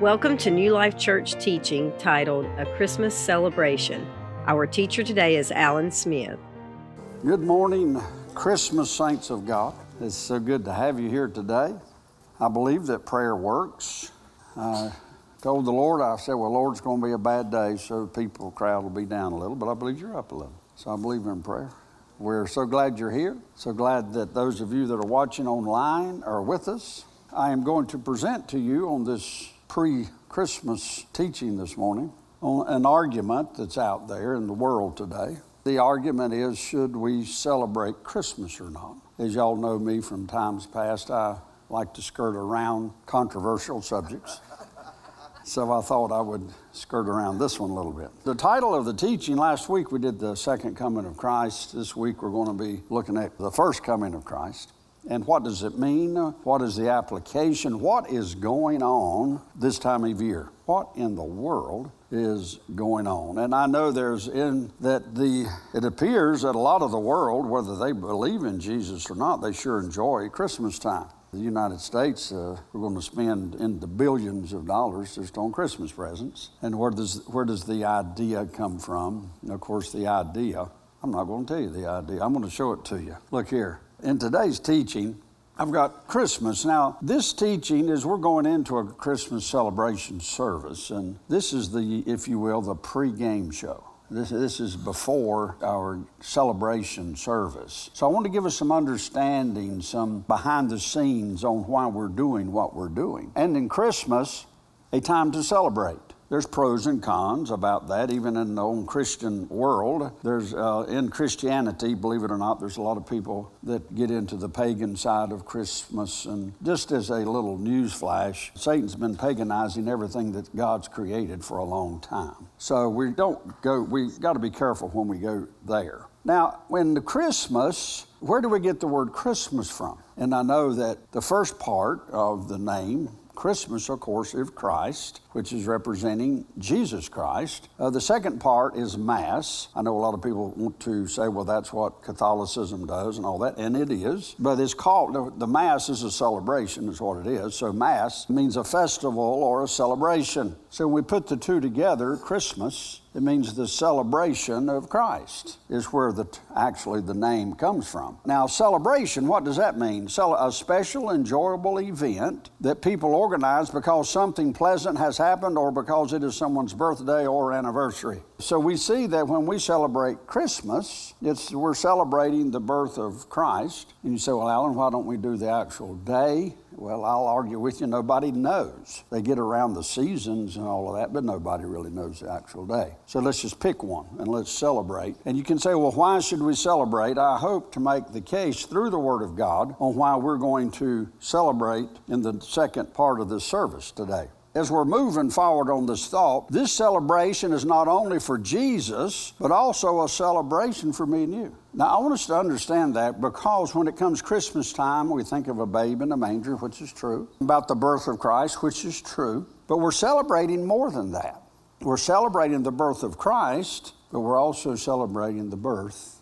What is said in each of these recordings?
Welcome to New Life Church teaching titled A Christmas Celebration. Our teacher today is Alan Smith. Good morning, Christmas saints of God. It's so good to have you here today. I believe that prayer works. I told the Lord, I said, Well, Lord, it's going to be a bad day, so the people crowd will be down a little, but I believe you're up a little. So I believe in prayer. We're so glad you're here. So glad that those of you that are watching online are with us. I am going to present to you on this pre Christmas teaching this morning on an argument that's out there in the world today. The argument is should we celebrate Christmas or not? As y'all know me from times past, I like to skirt around controversial subjects. So I thought I would skirt around this one a little bit. The title of the teaching last week we did the second coming of Christ. This week we're going to be looking at the first coming of Christ. And what does it mean? What is the application? What is going on this time of year? What in the world is going on? And I know there's in that the it appears that a lot of the world, whether they believe in Jesus or not, they sure enjoy Christmas time. The United States, uh, we're going to spend in the billions of dollars just on Christmas presents. And where does where does the idea come from? And of course, the idea. I'm not going to tell you the idea. I'm going to show it to you. Look here. In today's teaching, I've got Christmas. Now, this teaching is we're going into a Christmas celebration service, and this is the, if you will, the pre-game show. This, this is before our celebration service. So I want to give us some understanding, some behind the scenes on why we're doing what we're doing. And in Christmas, a time to celebrate. There's pros and cons about that, even in the old Christian world. There's uh, in Christianity, believe it or not, there's a lot of people that get into the pagan side of Christmas. And just as a little news flash, Satan's been paganizing everything that God's created for a long time. So we don't go. We got to be careful when we go there. Now, when the Christmas, where do we get the word Christmas from? And I know that the first part of the name Christmas, of course, is Christ, which is representing Jesus Christ. Uh, the second part is Mass. I know a lot of people want to say, well, that's what Catholicism does and all that, and it is. But it's called, the, Mass is a celebration, is what it is. So Mass means a festival or a celebration. So we put the two together, Christmas, it means the celebration of Christ is where the actually the name comes from. Now, celebration, what does that mean? a special, enjoyable event that people organize because something pleasant has happened or because it is someone's birthday or anniversary. So we see that when we celebrate Christmas, it's we're celebrating the birth of Christ. And you say, "Well, Alan, why don't we do the actual day?" Well, I'll argue with you, nobody knows. They get around the seasons and all of that, but nobody really knows the actual day. So let's just pick one and let's celebrate. And you can say, well, why should we celebrate? I hope to make the case through the Word of God on why we're going to celebrate in the second part of this service today as we're moving forward on this thought, this celebration is not only for Jesus, but also a celebration for me and you. Now, I want us to understand that because when it comes Christmas time, we think of a babe in a manger, which is true, about the birth of Christ, which is true, but we're celebrating more than that. We're celebrating the birth of Christ, but we're also celebrating the birth,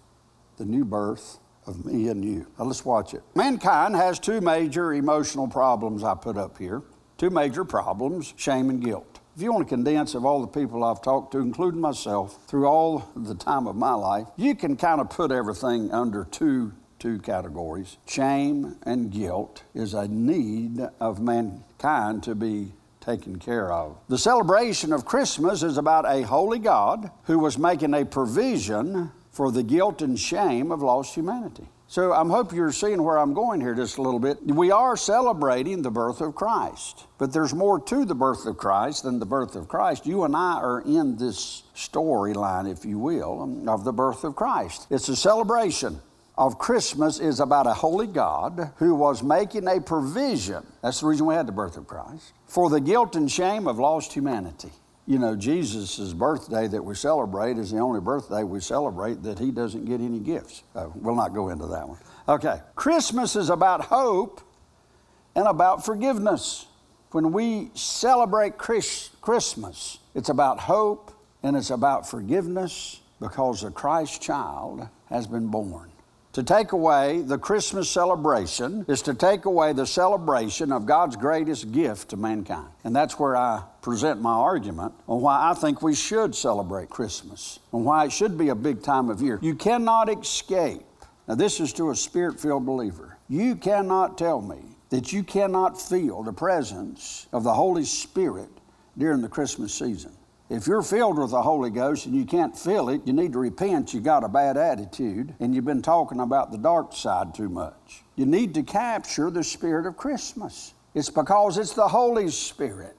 the new birth of me and you. Now, let's watch it. Mankind has two major emotional problems I put up here two major problems shame and guilt. If you want to condense of all the people I've talked to, including myself, through all the time of my life, you can kind of put everything under two two categories. Shame and guilt is a need of mankind to be taken care of. The celebration of Christmas is about a holy God who was making a provision for the guilt and shame of lost humanity. So I hope you're seeing where I'm going here just a little bit. We are celebrating the birth of Christ, but there's more to the birth of Christ than the birth of Christ. You and I are in this storyline, if you will, of the birth of Christ. It's a celebration of Christmas is about a holy God who was making a provision. That's the reason we had the birth of Christ for the guilt and shame of lost humanity you know, Jesus' birthday that we celebrate is the only birthday we celebrate that he doesn't get any gifts. Uh, we'll not go into that one. Okay, Christmas is about hope and about forgiveness. When we celebrate Chris- Christmas, it's about hope and it's about forgiveness because the Christ child has been born To take away the Christmas celebration is to take away the celebration of God's greatest gift to mankind. And that's where I present my argument on why I think we should celebrate Christmas and why it should be a big time of year. You cannot escape. Now, this is to a spirit filled believer. You cannot tell me that you cannot feel the presence of the Holy Spirit during the Christmas season. If you're filled with the Holy Ghost and you can't feel it, you need to repent. You got a bad attitude and you've been talking about the dark side too much. You need to capture the spirit of Christmas. It's because it's the Holy Spirit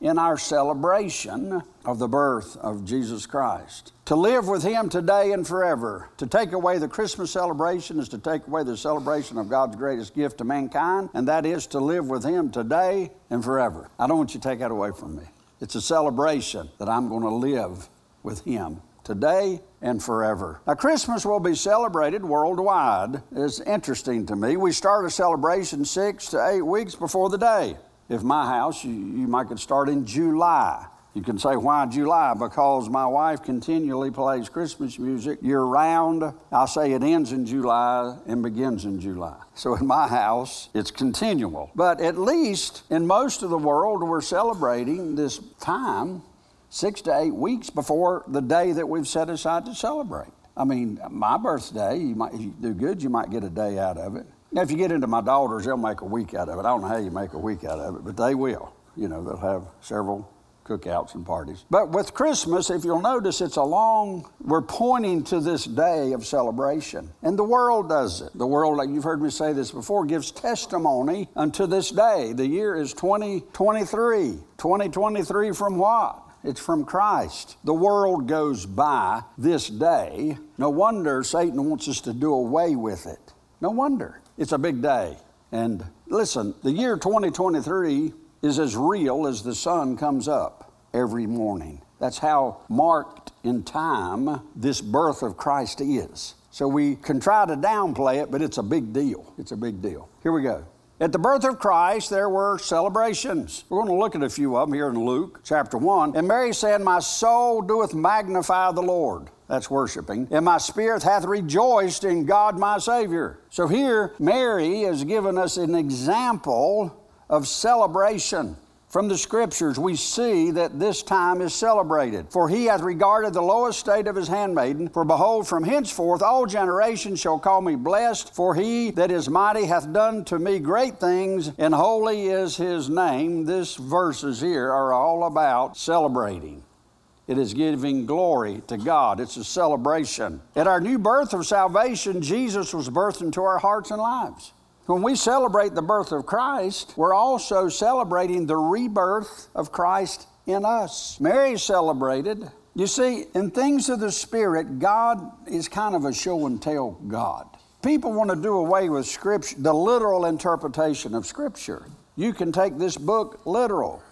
in our celebration of the birth of Jesus Christ. To live with Him today and forever, to take away the Christmas celebration is to take away the celebration of God's greatest gift to mankind, and that is to live with Him today and forever. I don't want you to take that away from me. It's a celebration that I'm going to live with Him today and forever. Now, Christmas will be celebrated worldwide. It's interesting to me. We start a celebration six to eight weeks before the day. If my house, you, you might could start in July. You can say, why July? Because my wife continually plays Christmas music year round. I say it ends in July and begins in July. So in my house, it's continual. But at least in most of the world, we're celebrating this time six to eight weeks before the day that we've set aside to celebrate. I mean, my birthday, you might you do good, you might get a day out of it. Now, if you get into my daughters, they'll make a week out of it. I don't know how you make a week out of it, but they will. You know, they'll have several cookouts and parties. But with Christmas, if you'll notice, it's a long, we're pointing to this day of celebration. And the world does it. The world, like you've heard me say this before, gives testimony unto this day. The year is 2023. 2023 from what? It's from Christ. The world goes by this day. No wonder Satan wants us to do away with it. No wonder. It's a big day. And listen, the year 2023 is as real as the sun comes up every morning. That's how marked in time this birth of Christ is. So we can try to downplay it, but it's a big deal. It's a big deal. Here we go. At the birth of Christ, there were celebrations. We're going to look at a few of them here in Luke chapter 1. And Mary said, My soul doeth magnify the Lord. That's worshiping. And my spirit hath rejoiced in God my Savior. So here, Mary has given us an example of celebration. From the scriptures, we see that this time is celebrated. For he hath regarded the low estate of his handmaiden. For behold, from henceforth all generations shall call me blessed. For he that is mighty hath done to me great things, and holy is his name. This verses here are all about celebrating. It is giving glory to God. It's a celebration. At our new birth of salvation, Jesus was birthed into our hearts and lives. When we celebrate the birth of Christ, we're also celebrating the rebirth of Christ in us. Mary celebrated. You see, in things of the Spirit, God is kind of a show and tell God. People want to do away with Scripture, the literal interpretation of Scripture. You can take this book literal.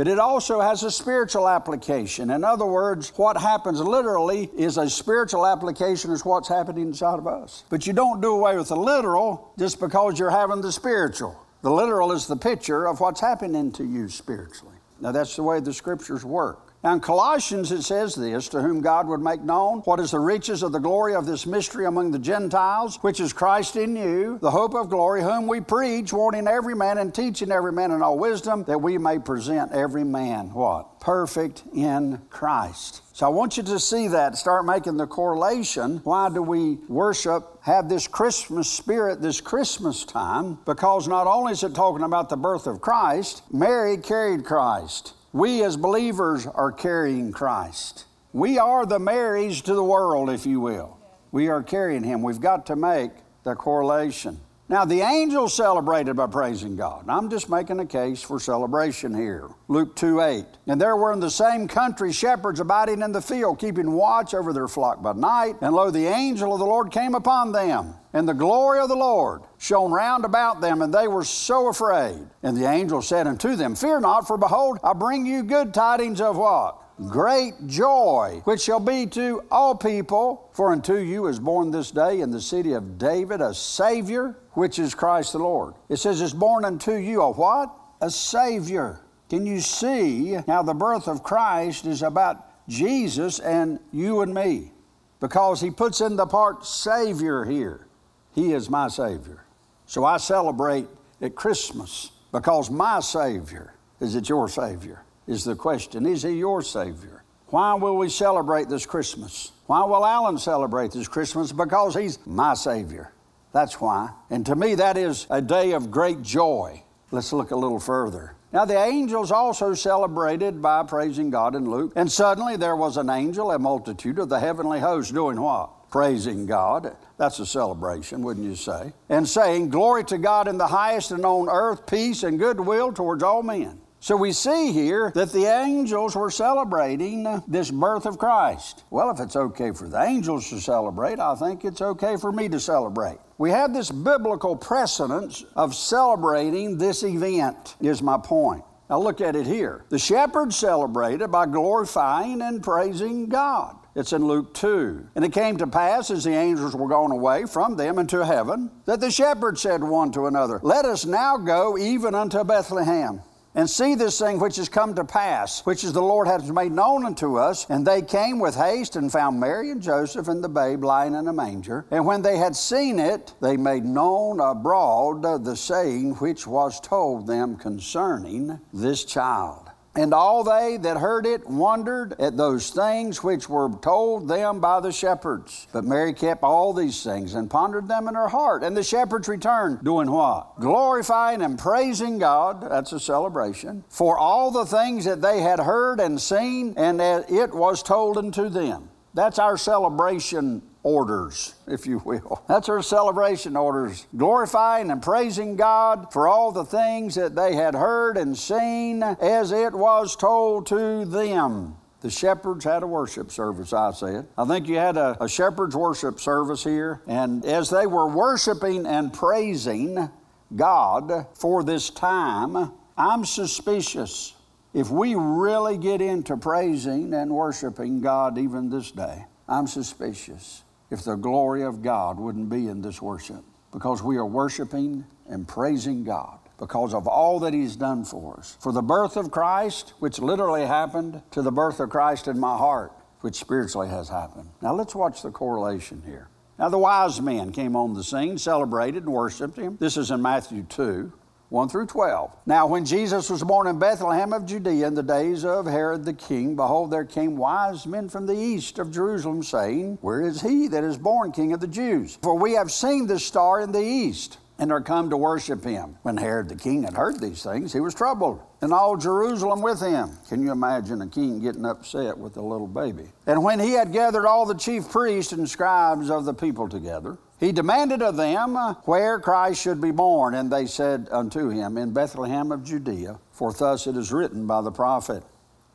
But it also has a spiritual application. In other words, what happens literally is a spiritual application is what's happening inside of us. But you don't do away with the literal just because you're having the spiritual. The literal is the picture of what's happening to you spiritually. Now, that's the way the scriptures work. Now in Colossians it says this, to whom God would make known what is the riches of the glory of this mystery among the Gentiles, which is Christ in you, the hope of glory, whom we preach, warning every man and teaching every man in all wisdom, that we may present every man what? Perfect in Christ. So I want you to see that, start making the correlation. Why do we worship, have this Christmas spirit this Christmas time? Because not only is it talking about the birth of Christ, Mary carried Christ. We as believers are carrying Christ. We are the marriage to the world, if you will. We are carrying Him. We've got to make the correlation. Now, the angels celebrated by praising God. I'm just making a case for celebration here. Luke 2 8. And there were in the same country shepherds abiding in the field, keeping watch over their flock by night. And lo, the angel of the Lord came upon them, and the glory of the Lord shone round about them, and they were so afraid. And the angel said unto them, Fear not, for behold, I bring you good tidings of what? Great joy, which shall be to all people. For unto you is born this day in the city of David a Savior, which is Christ the Lord. It says, It's born unto you a what? A Savior. Can you see how the birth of Christ is about Jesus and you and me? Because he puts in the part Savior here. He is my Savior. So I celebrate at Christmas because my Savior is it your Savior? Is the question. Is He your Savior? Why will we celebrate this Christmas? Why will Alan celebrate this Christmas? Because he's my Savior. That's why. And to me, that is a day of great joy. Let's look a little further. Now, the angels also celebrated by praising God in Luke. And suddenly there was an angel, a multitude of the heavenly host, doing what? Praising God. That's a celebration, wouldn't you say? And saying, Glory to God in the highest and on earth, peace and goodwill towards all men. So we see here that the angels were celebrating this birth of Christ. Well, if it's okay for the angels to celebrate, I think it's okay for me to celebrate. We have this biblical precedence of celebrating this event, is my point. Now look at it here. The shepherds celebrated by glorifying and praising God. It's in Luke 2. And it came to pass as the angels were gone away from them into heaven that the shepherds said one to another, Let us now go even unto Bethlehem and see this thing which has come to pass, which is the Lord hath made known unto us. And they came with haste and found Mary and Joseph and the babe lying in a manger. And when they had seen it, they made known abroad the saying which was told them concerning this child. And all they that heard it wondered at those things which were told them by the shepherds. But Mary kept all these things and pondered them in her heart. And the shepherds returned, doing what? Glorifying and praising God. That's a celebration. For all the things that they had heard and seen, and that it was told unto them. That's our celebration orders, if you will. That's our celebration orders, glorifying and praising God for all the things that they had heard and seen as it was told to them. The shepherds had a worship service, I said. I think you had a, a shepherd's worship service here, and as they were worshiping and praising God for this time, I'm suspicious if we really get into praising and worshiping God even this day, I'm suspicious if the glory of God wouldn't be in this worship because we are worshiping and praising God because of all that He's done for us. For the birth of Christ, which literally happened, to the birth of Christ in my heart, which spiritually has happened. Now let's watch the correlation here. Now the wise men came on the scene, celebrated and worshiped Him. This is in Matthew 2. 1 through 12. Now, when Jesus was born in Bethlehem of Judea in the days of Herod the king, behold, there came wise men from the east of Jerusalem, saying, Where is he that is born king of the Jews? For we have seen the star in the east and are come to worship him. When Herod the king had heard these things, he was troubled, and all Jerusalem with him. Can you imagine a king getting upset with a little baby? And when he had gathered all the chief priests and scribes of the people together, he demanded of them uh, where Christ should be born, and they said unto him, In Bethlehem of Judea, for thus it is written by the prophet.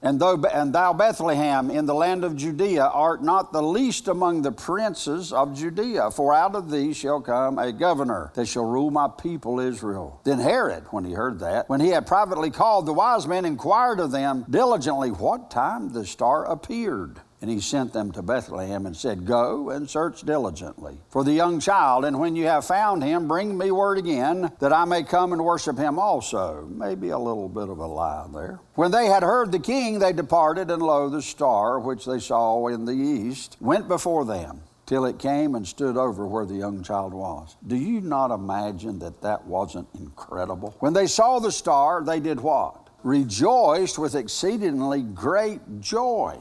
And, though, and thou, Bethlehem, in the land of Judea, art not the least among the princes of Judea, for out of thee shall come a governor that shall rule my people Israel. Then Herod, when he heard that, when he had privately called the wise men, inquired of them diligently what time the star appeared. And he sent them to Bethlehem and said, Go and search diligently for the young child, and when you have found him, bring me word again that I may come and worship him also. Maybe a little bit of a lie there. When they had heard the king, they departed, and lo, the star which they saw in the east went before them till it came and stood over where the young child was. Do you not imagine that that wasn't incredible? When they saw the star, they did what? Rejoiced with exceedingly great joy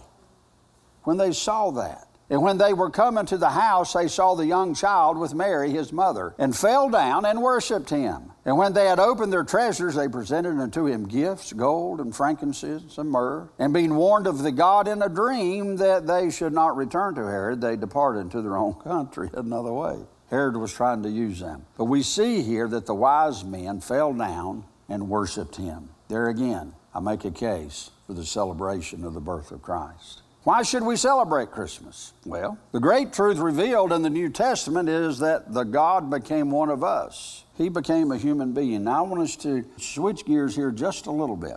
when they saw that. And when they were coming to the house, they saw the young child with Mary, his mother, and fell down and worshiped him. And when they had opened their treasures, they presented unto him gifts, gold and frankincense and myrrh. And being warned of the God in a dream that they should not return to Herod, they departed into their own country another way. Herod was trying to use them. But we see here that the wise men fell down and worshiped him. There again, I make a case for the celebration of the birth of Christ. Why should we celebrate Christmas? Well, the great truth revealed in the New Testament is that the God became one of us. He became a human being. Now, I want us to switch gears here just a little bit.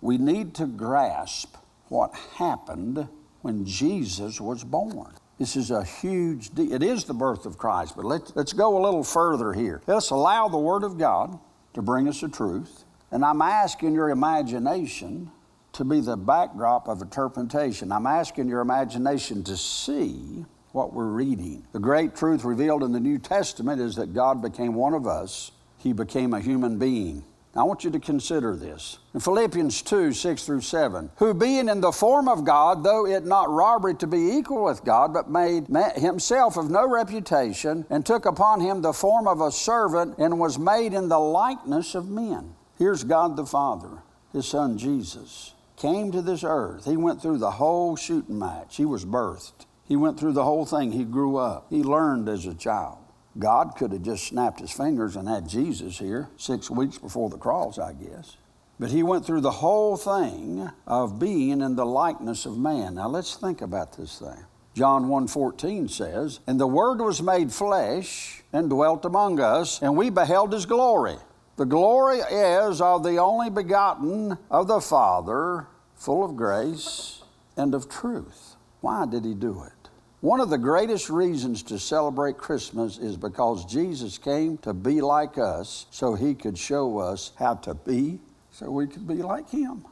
We need to grasp what happened when Jesus was born. This is a huge. It is the birth of Christ, but let's, let's go a little further here. Let's allow the Word of God to bring us the truth. And I'm asking your imagination to be the backdrop of interpretation. I'm asking your imagination to see what we're reading. The great truth revealed in the New Testament is that God became one of us, He became a human being. I want you to consider this. In Philippians 2 6 through 7, who being in the form of God, though it not robbery to be equal with God, but made himself of no reputation, and took upon him the form of a servant, and was made in the likeness of men. Here's God the Father, his son Jesus, came to this earth. He went through the whole shooting match. He was birthed. He went through the whole thing. He grew up. He learned as a child. God could have just snapped his fingers and had Jesus here six weeks before the cross, I guess. But he went through the whole thing of being in the likeness of man. Now let's think about this thing. John 1:14 says, "And the word was made flesh and dwelt among us, and we beheld his glory. The glory is of the only begotten of the Father, full of grace and of truth." Why did he do it? One of the greatest reasons to celebrate Christmas is because Jesus came to be like us so he could show us how to be so we could be like him.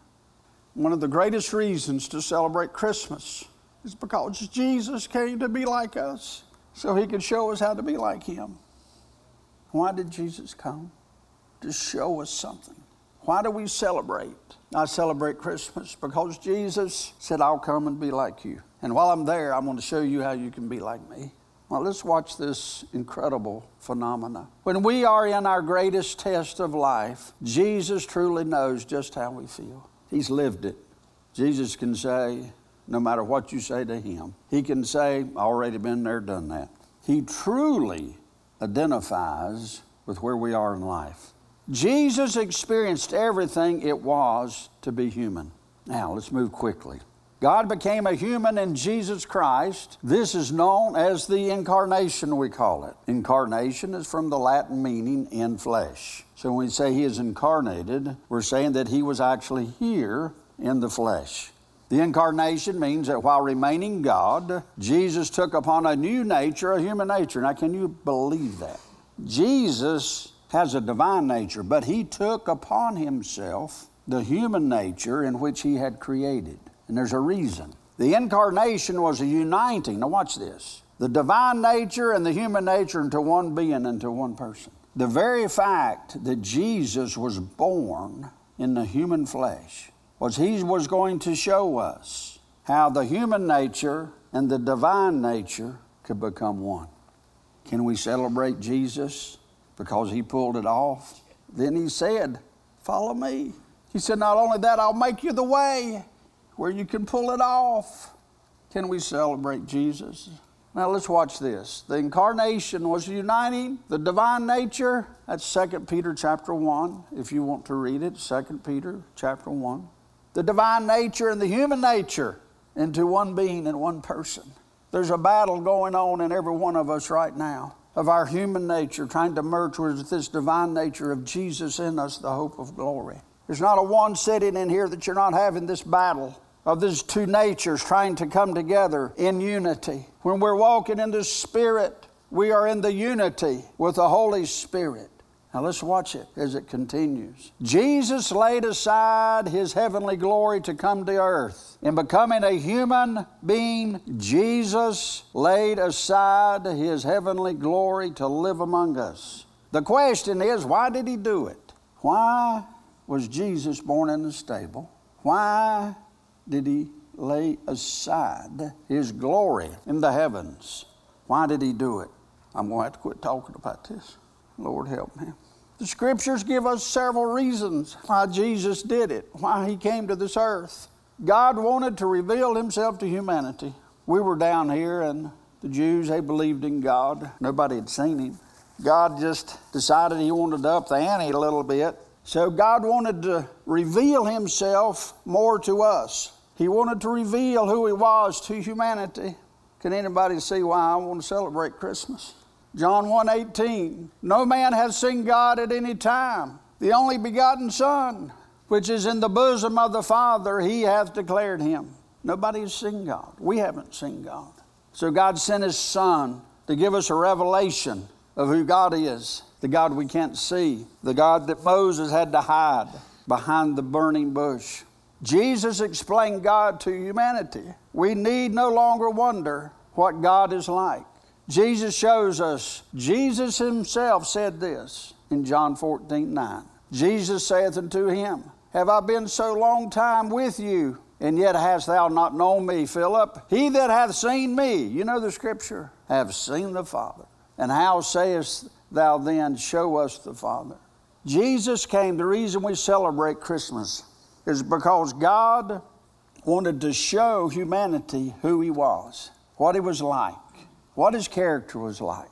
One of the greatest reasons to celebrate Christmas is because Jesus came to be like us so he could show us how to be like him. Why did Jesus come? To show us something. Why do we celebrate? I celebrate Christmas because Jesus said, I'll come and be like you. And while I'm there, I'm going to show you how you can be like me. Well, let's watch this incredible phenomena. When we are in our greatest test of life, Jesus truly knows just how we feel. He's lived it. Jesus can say, no matter what you say to him, he can say, already been there, done that. He truly identifies with where we are in life. Jesus experienced everything it was to be human. Now, let's move quickly. God became a human in Jesus Christ. This is known as the incarnation, we call it. Incarnation is from the Latin meaning in flesh. So when we say he is incarnated, we're saying that he was actually here in the flesh. The incarnation means that while remaining God, Jesus took upon a new nature, a human nature. Now, can you believe that? Jesus has a divine nature, but he took upon himself the human nature in which he had created. And there's a reason. The incarnation was a uniting. Now, watch this the divine nature and the human nature into one being, into one person. The very fact that Jesus was born in the human flesh was he was going to show us how the human nature and the divine nature could become one. Can we celebrate Jesus because he pulled it off? Then he said, Follow me. He said, Not only that, I'll make you the way where you can pull it off. Can we celebrate Jesus? Now let's watch this. The incarnation was uniting the divine nature. That's 2 Peter chapter 1, if you want to read it, 2 Peter chapter 1. The divine nature and the human nature into one being and one person. There's a battle going on in every one of us right now of our human nature trying to merge with this divine nature of Jesus in us, the hope of glory. There's not a one sitting in here that you're not having this battle of these two natures trying to come together in unity. When we're walking in the Spirit, we are in the unity with the Holy Spirit. Now let's watch it as it continues. Jesus laid aside his heavenly glory to come to earth. In becoming a human being, Jesus laid aside his heavenly glory to live among us. The question is, why did he do it? Why was Jesus born in the stable? Why did he lay aside his glory in the heavens? Why did he do it? I'm going to have to quit talking about this. Lord help me. The scriptures give us several reasons why Jesus did it, why he came to this earth. God wanted to reveal himself to humanity. We were down here and the Jews, they believed in God. Nobody had seen him. God just decided he wanted to up the ante a little bit so God wanted to reveal himself more to us. He wanted to reveal who he was to humanity. Can anybody see why I want to celebrate Christmas? John 1:18 No man has seen God at any time. The only begotten Son, which is in the bosom of the Father, he hath declared him. Nobody has seen God. We haven't seen God. So God sent his Son to give us a revelation of who God is the God we can't see, the God that Moses had to hide behind the burning bush. Jesus explained God to humanity. We need no longer wonder what God is like. Jesus shows us, Jesus himself said this in John 14 9. Jesus saith unto him, Have I been so long time with you, and yet hast thou not known me, Philip? He that hath seen me, you know the scripture, have seen the Father. And how sayest thou then, Show us the Father? Jesus came, the reason we celebrate Christmas is because God wanted to show humanity who He was, what He was like, what His character was like,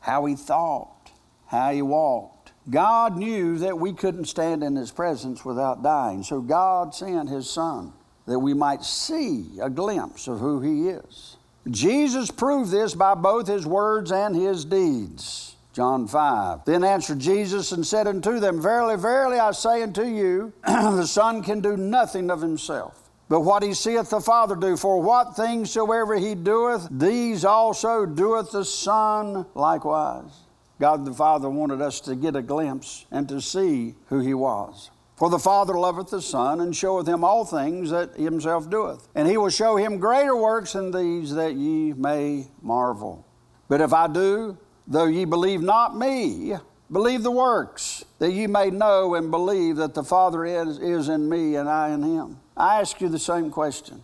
how He thought, how He walked. God knew that we couldn't stand in His presence without dying, so God sent His Son that we might see a glimpse of who He is. Jesus proved this by both His words and His deeds. John 5. Then answered Jesus and said unto them, Verily, verily, I say unto you, the Son can do nothing of himself, but what he seeth the Father do. For what things soever he doeth, these also doeth the Son likewise. God the Father wanted us to get a glimpse and to see who he was. For the Father loveth the Son, and showeth him all things that himself doeth. And he will show him greater works than these, that ye may marvel. But if I do, Though ye believe not me, believe the works, that ye may know and believe that the Father is, is in me and I in him. I ask you the same question.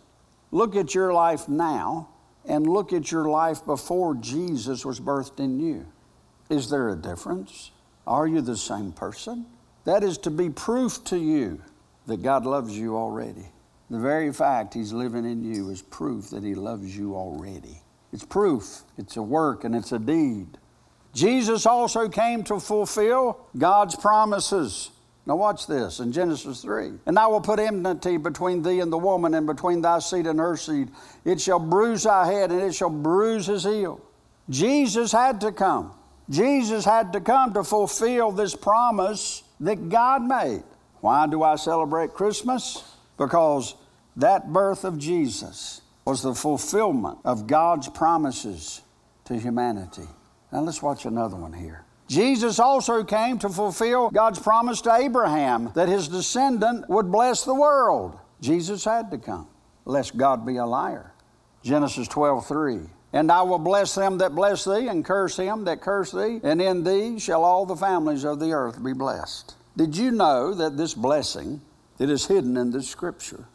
Look at your life now and look at your life before Jesus was birthed in you. Is there a difference? Are you the same person? That is to be proof to you that God loves you already. The very fact He's living in you is proof that He loves you already. It's proof, it's a work, and it's a deed. Jesus also came to fulfill God's promises. Now, watch this in Genesis 3. And I will put enmity between thee and the woman, and between thy seed and her seed. It shall bruise thy head, and it shall bruise his heel. Jesus had to come. Jesus had to come to fulfill this promise that God made. Why do I celebrate Christmas? Because that birth of Jesus was the fulfillment of God's promises to humanity. Now let's watch another one here. Jesus also came to fulfill God's promise to Abraham that his descendant would bless the world. Jesus had to come, lest God be a liar. Genesis 12, 3. And I will bless them that bless thee, and curse him that curse thee, and in thee shall all the families of the earth be blessed. Did you know that this blessing that is hidden in this scripture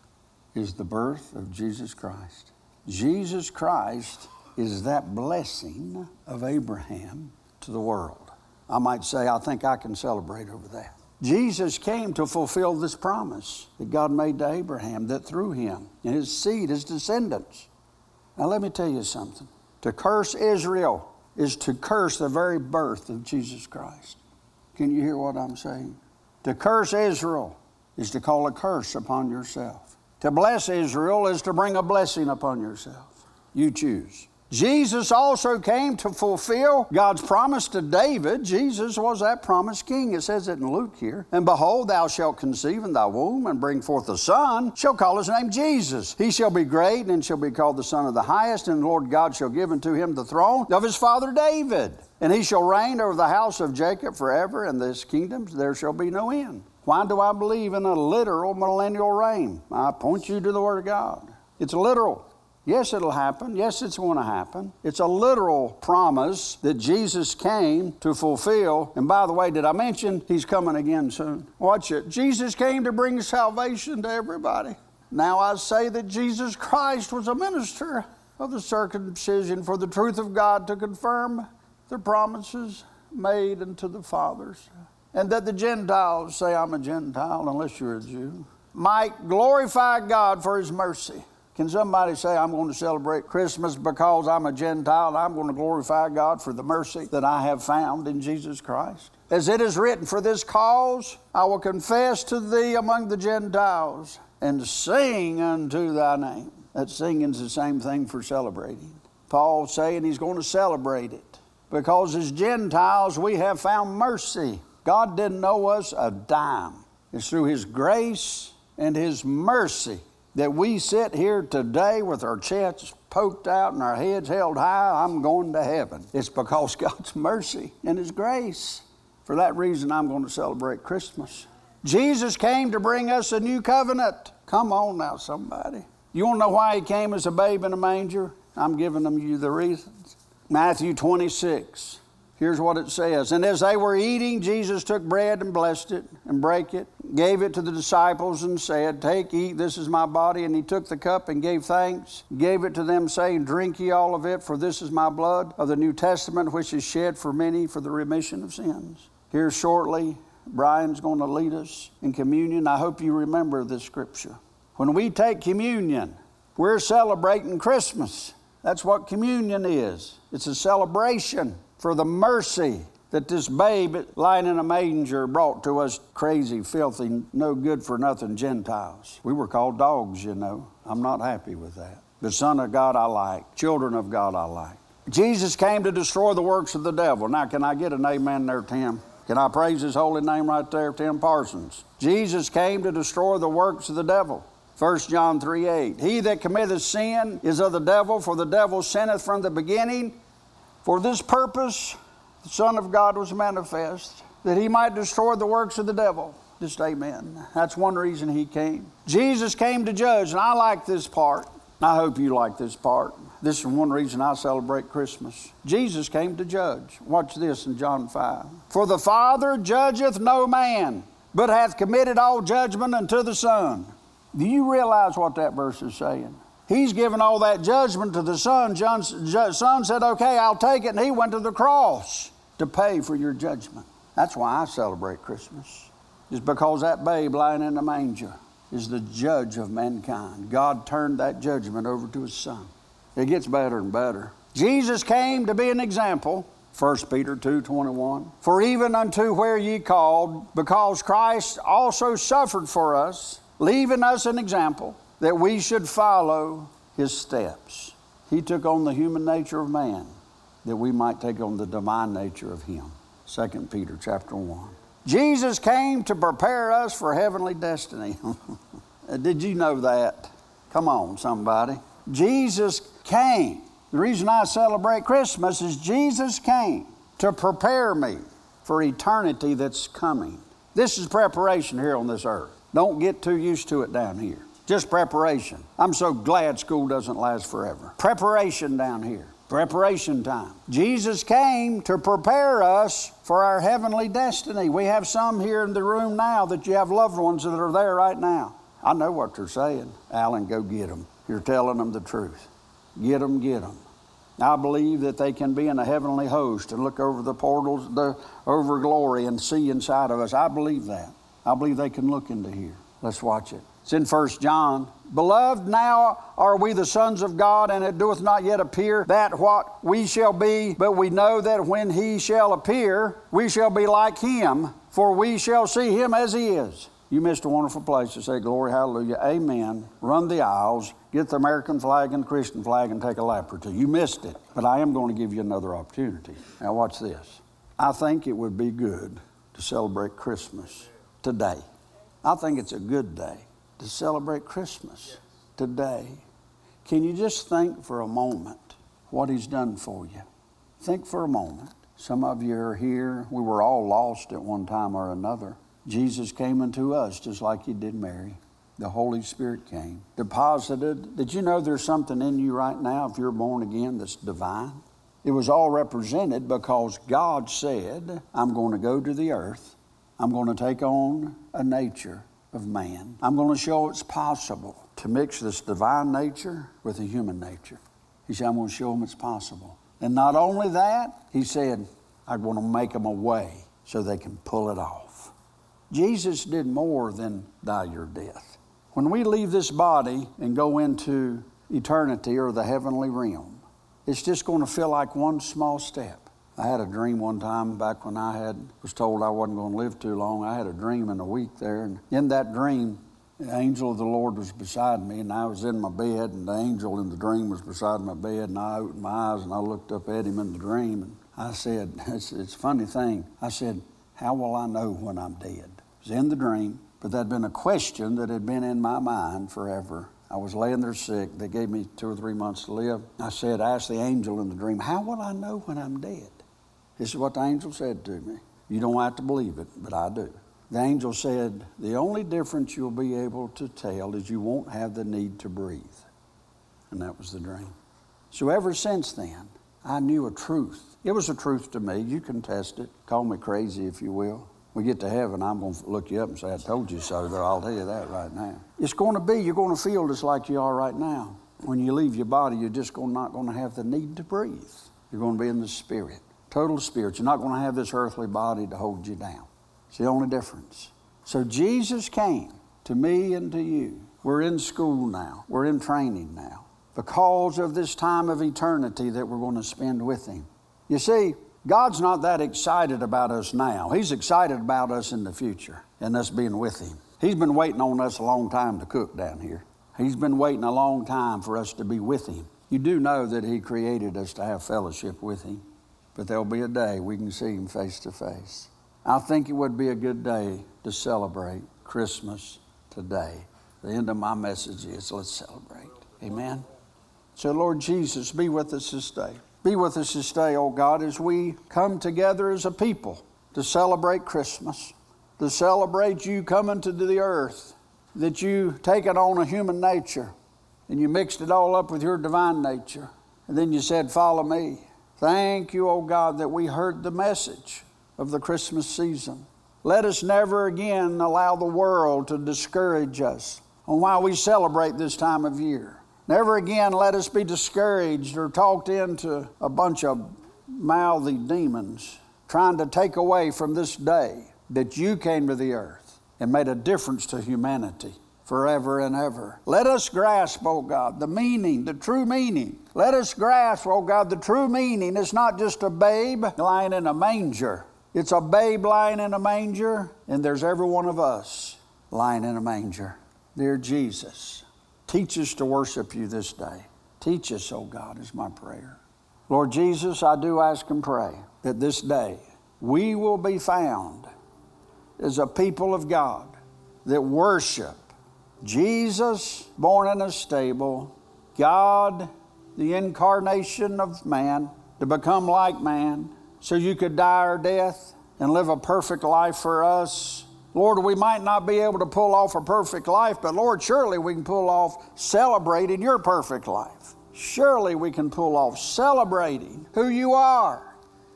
is the birth of Jesus Christ? Jesus Christ is that blessing of Abraham to the world. I might say, I think I can celebrate over that. Jesus came to fulfill this promise that God made to Abraham, that through him and his seed, his descendants. Now, let me tell you something. To curse Israel is to curse the very birth of Jesus Christ. Can you hear what I'm saying? To curse Israel is to call a curse upon yourself. To bless Israel is to bring a blessing upon yourself. You choose. Jesus also came to fulfill God's promise to David. Jesus was that promised king. It says it in Luke here. And behold, thou shalt conceive in thy womb and bring forth a son, shall call his name Jesus. He shall be great and shall be called the Son of the Highest, and the Lord God shall give unto him the throne of his father David. And he shall reign over the house of Jacob forever, and this kingdom there shall be no end. Why do I believe in a literal millennial reign? I point you to the Word of God. It's literal. Yes, it'll happen. Yes, it's going to happen. It's a literal promise that Jesus came to fulfill. And by the way, did I mention he's coming again soon? Watch it. Jesus came to bring salvation to everybody. Now I say that Jesus Christ was a minister of the circumcision for the truth of God to confirm the promises made unto the fathers. And that the Gentiles, say I'm a Gentile unless you're a Jew, might glorify God for his mercy can somebody say, I'm going to celebrate Christmas because I'm a Gentile and I'm going to glorify God for the mercy that I have found in Jesus Christ? As it is written, For this cause I will confess to thee among the Gentiles and sing unto thy name. That singing's the same thing for celebrating. Paul's saying he's going to celebrate it because as Gentiles we have found mercy. God didn't know us a dime. It's through his grace and his mercy that we sit here today with our chests poked out and our heads held high, I'm going to heaven. It's because God's mercy and His grace. For that reason, I'm going to celebrate Christmas. Jesus came to bring us a new covenant. Come on now, somebody. You want to know why He came as a babe in a manger? I'm giving them you the reasons. Matthew 26. Here's what it says. And as they were eating, Jesus took bread and blessed it and brake it, gave it to the disciples and said, Take, eat, this is my body. And he took the cup and gave thanks, gave it to them, saying, Drink ye all of it, for this is my blood of the New Testament, which is shed for many for the remission of sins. Here shortly, Brian's going to lead us in communion. I hope you remember this scripture. When we take communion, we're celebrating Christmas. That's what communion is. It's a celebration for the mercy that this babe lying in a manger brought to us crazy, filthy, no good for nothing Gentiles. We were called dogs, you know. I'm not happy with that. The Son of God I like, children of God I like. Jesus came to destroy the works of the devil. Now, can I get an amen there, Tim? Can I praise his holy name right there, Tim Parsons? Jesus came to destroy the works of the devil. 1 John 3 8. He that committeth sin is of the devil, for the devil sinneth from the beginning. For this purpose, the Son of God was manifest, that he might destroy the works of the devil. Just amen. That's one reason he came. Jesus came to judge, and I like this part. I hope you like this part. This is one reason I celebrate Christmas. Jesus came to judge. Watch this in John 5. For the Father judgeth no man, but hath committed all judgment unto the Son. Do you realize what that verse is saying? He's given all that judgment to the Son. John's Son said, Okay, I'll take it. And he went to the cross to pay for your judgment. That's why I celebrate Christmas, is because that babe lying in the manger is the judge of mankind. God turned that judgment over to his Son. It gets better and better. Jesus came to be an example. 1 Peter 2 21. For even unto where ye called, because Christ also suffered for us, leaving us an example that we should follow his steps. He took on the human nature of man that we might take on the divine nature of him. 2 Peter chapter 1. Jesus came to prepare us for heavenly destiny. Uh, did you know that? Come on, somebody. Jesus came. The reason I celebrate Christmas is Jesus came to prepare me for eternity that's coming. This is preparation here on this earth. Don't get too used to it down here. Just preparation. I'm so glad school doesn't last forever. Preparation down here. Preparation time. Jesus came to prepare us for our heavenly destiny. We have some here in the room now that you have loved ones that are there right now. I know what they're saying. Alan, go get them. You're telling them the truth. Get them, get them. I believe that they can be in a heavenly host and look over the portals, the, over glory, and see inside of us. I believe that. I believe they can look into here. Let's watch it. It's in 1 John. Beloved, now are we the sons of God, and it doeth not yet appear that what we shall be, but we know that when he shall appear, we shall be like him, for we shall see him as he is. You missed a wonderful place to say glory, hallelujah, amen. Run the aisles, get the American flag and Christian flag, and take a lap or two. You missed it, but I am going to give you another opportunity. Now, watch this. I think it would be good to celebrate Christmas today. I think it's a good day to celebrate Christmas today. Can you just think for a moment what He's done for you? Think for a moment. Some of you are here. We were all lost at one time or another. Jesus came into us just like He did Mary. The Holy Spirit came, deposited. Did you know there's something in you right now, if you're born again, that's divine? It was all represented because God said, I'm going to go to the earth. I'm going to take on a nature of man. I'm going to show it's possible to mix this divine nature with a human nature. He said, I'm going to show them it's possible. And not only that, he said, I'm going to make them a way so they can pull it off. Jesus did more than die your death. When we leave this body and go into eternity or the heavenly realm, it's just going to feel like one small step. I had a dream one time back when I had was told I wasn't going to live too long. I had a dream in a week there, and in that dream, the angel of the Lord was beside me, and I was in my bed, and the angel in the dream was beside my bed, and I opened my eyes and I looked up at him in the dream, and I said, "It's, it's a funny thing." I said, "How will I know when I'm dead?" It was in the dream, but that'd been a question that had been in my mind forever. I was laying there sick. They gave me two or three months to live. I said, I asked the angel in the dream, How will I know when I'm dead? This is what the angel said to me. You don't have to believe it, but I do. The angel said, The only difference you'll be able to tell is you won't have the need to breathe. And that was the dream. So ever since then, I knew a truth. It was a truth to me. You can test it. Call me crazy if you will. We get to heaven, I'm going to look you up and say, I told you so. There, I'll tell you that right now. It's going to be, you're going to feel just like you are right now. When you leave your body, you're just going, not going to have the need to breathe. You're going to be in the spirit, total spirit. You're not going to have this earthly body to hold you down. It's the only difference. So Jesus came to me and to you. We're in school now, we're in training now because of this time of eternity that we're going to spend with Him. You see, God's not that excited about us now. He's excited about us in the future and us being with Him. He's been waiting on us a long time to cook down here. He's been waiting a long time for us to be with Him. You do know that He created us to have fellowship with Him, but there'll be a day we can see Him face to face. I think it would be a good day to celebrate Christmas today. The end of my message is let's celebrate. Amen. So, Lord Jesus, be with us this day. Be with us this day, oh God, as we come together as a people to celebrate Christmas, to celebrate you coming to the earth, that you taken on a human nature and you mixed it all up with your divine nature. And then you said, Follow me. Thank you, oh God, that we heard the message of the Christmas season. Let us never again allow the world to discourage us on why we celebrate this time of year. Never again let us be discouraged or talked into a bunch of mouthy demons trying to take away from this day that you came to the earth and made a difference to humanity forever and ever. Let us grasp, oh God, the meaning, the true meaning. Let us grasp, oh God, the true meaning. It's not just a babe lying in a manger, it's a babe lying in a manger, and there's every one of us lying in a manger. Dear Jesus, Teach us to worship you this day. Teach us, oh God, is my prayer. Lord Jesus, I do ask and pray that this day we will be found as a people of God that worship Jesus, born in a stable, God, the incarnation of man, to become like man, so you could die our death and live a perfect life for us Lord, we might not be able to pull off a perfect life, but Lord, surely we can pull off celebrating your perfect life. Surely we can pull off celebrating who you are,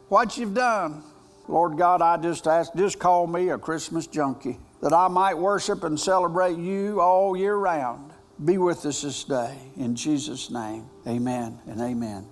what you've done. Lord God, I just ask, just call me a Christmas junkie, that I might worship and celebrate you all year round. Be with us this day. In Jesus' name, amen and amen.